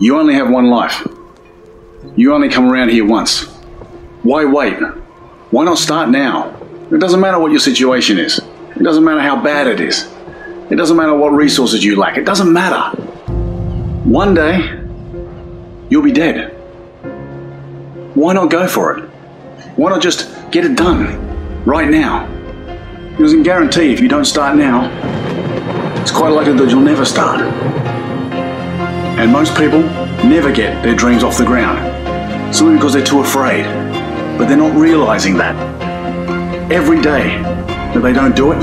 You only have one life. You only come around here once. Why wait? Why not start now? It doesn't matter what your situation is. It doesn't matter how bad it is. It doesn't matter what resources you lack. It doesn't matter. One day, you'll be dead. Why not go for it? Why not just get it done right now? Because can guarantee if you don't start now, it's quite likely that you'll never start. And most people never get their dreams off the ground simply because they're too afraid. But they're not realizing that. Every day that they don't do it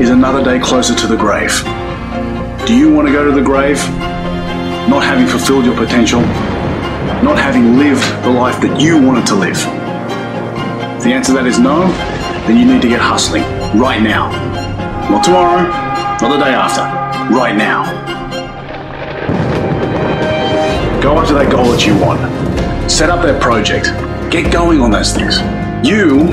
is another day closer to the grave. Do you want to go to the grave not having fulfilled your potential, not having lived the life that you wanted to live? If the answer to that is no, then you need to get hustling right now. Not tomorrow, not the day after, right now. Go after that goal that you want. Set up that project. Get going on those things. You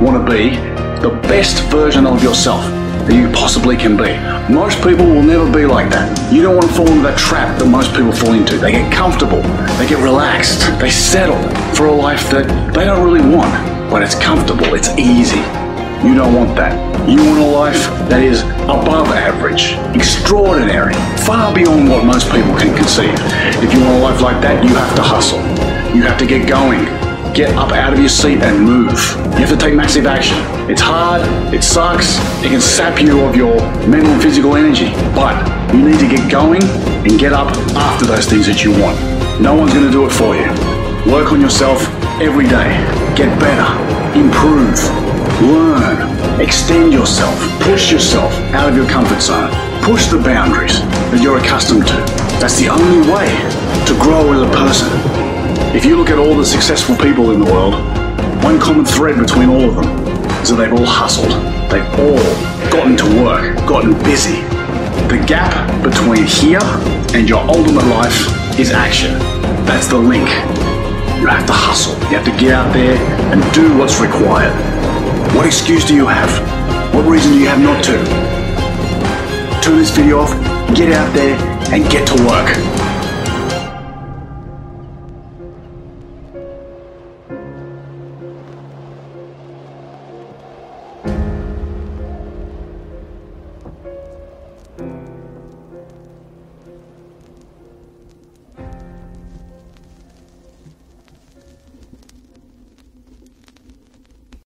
want to be the best version of yourself that you possibly can be. Most people will never be like that. You don't want to fall into that trap that most people fall into. They get comfortable, they get relaxed, they settle for a life that they don't really want, but it's comfortable, it's easy. You don't want that. You want a life that is above average, extraordinary, far beyond what most people can conceive. If you want a life like that, you have to hustle. You have to get going. Get up out of your seat and move. You have to take massive action. It's hard, it sucks, it can sap you of your mental and physical energy, but you need to get going and get up after those things that you want. No one's going to do it for you. Work on yourself every day. Get better. Improve. Learn. Extend yourself. Push yourself out of your comfort zone. Push the boundaries that you're accustomed to. That's the only way to grow as a person. If you look at all the successful people in the world, one common thread between all of them is that they've all hustled. They've all gotten to work, gotten busy. The gap between here and your ultimate life is action. That's the link. You have to hustle. You have to get out there and do what's required. What excuse do you have? What reason do you have not to? Turn this video off, get out there, and get to work.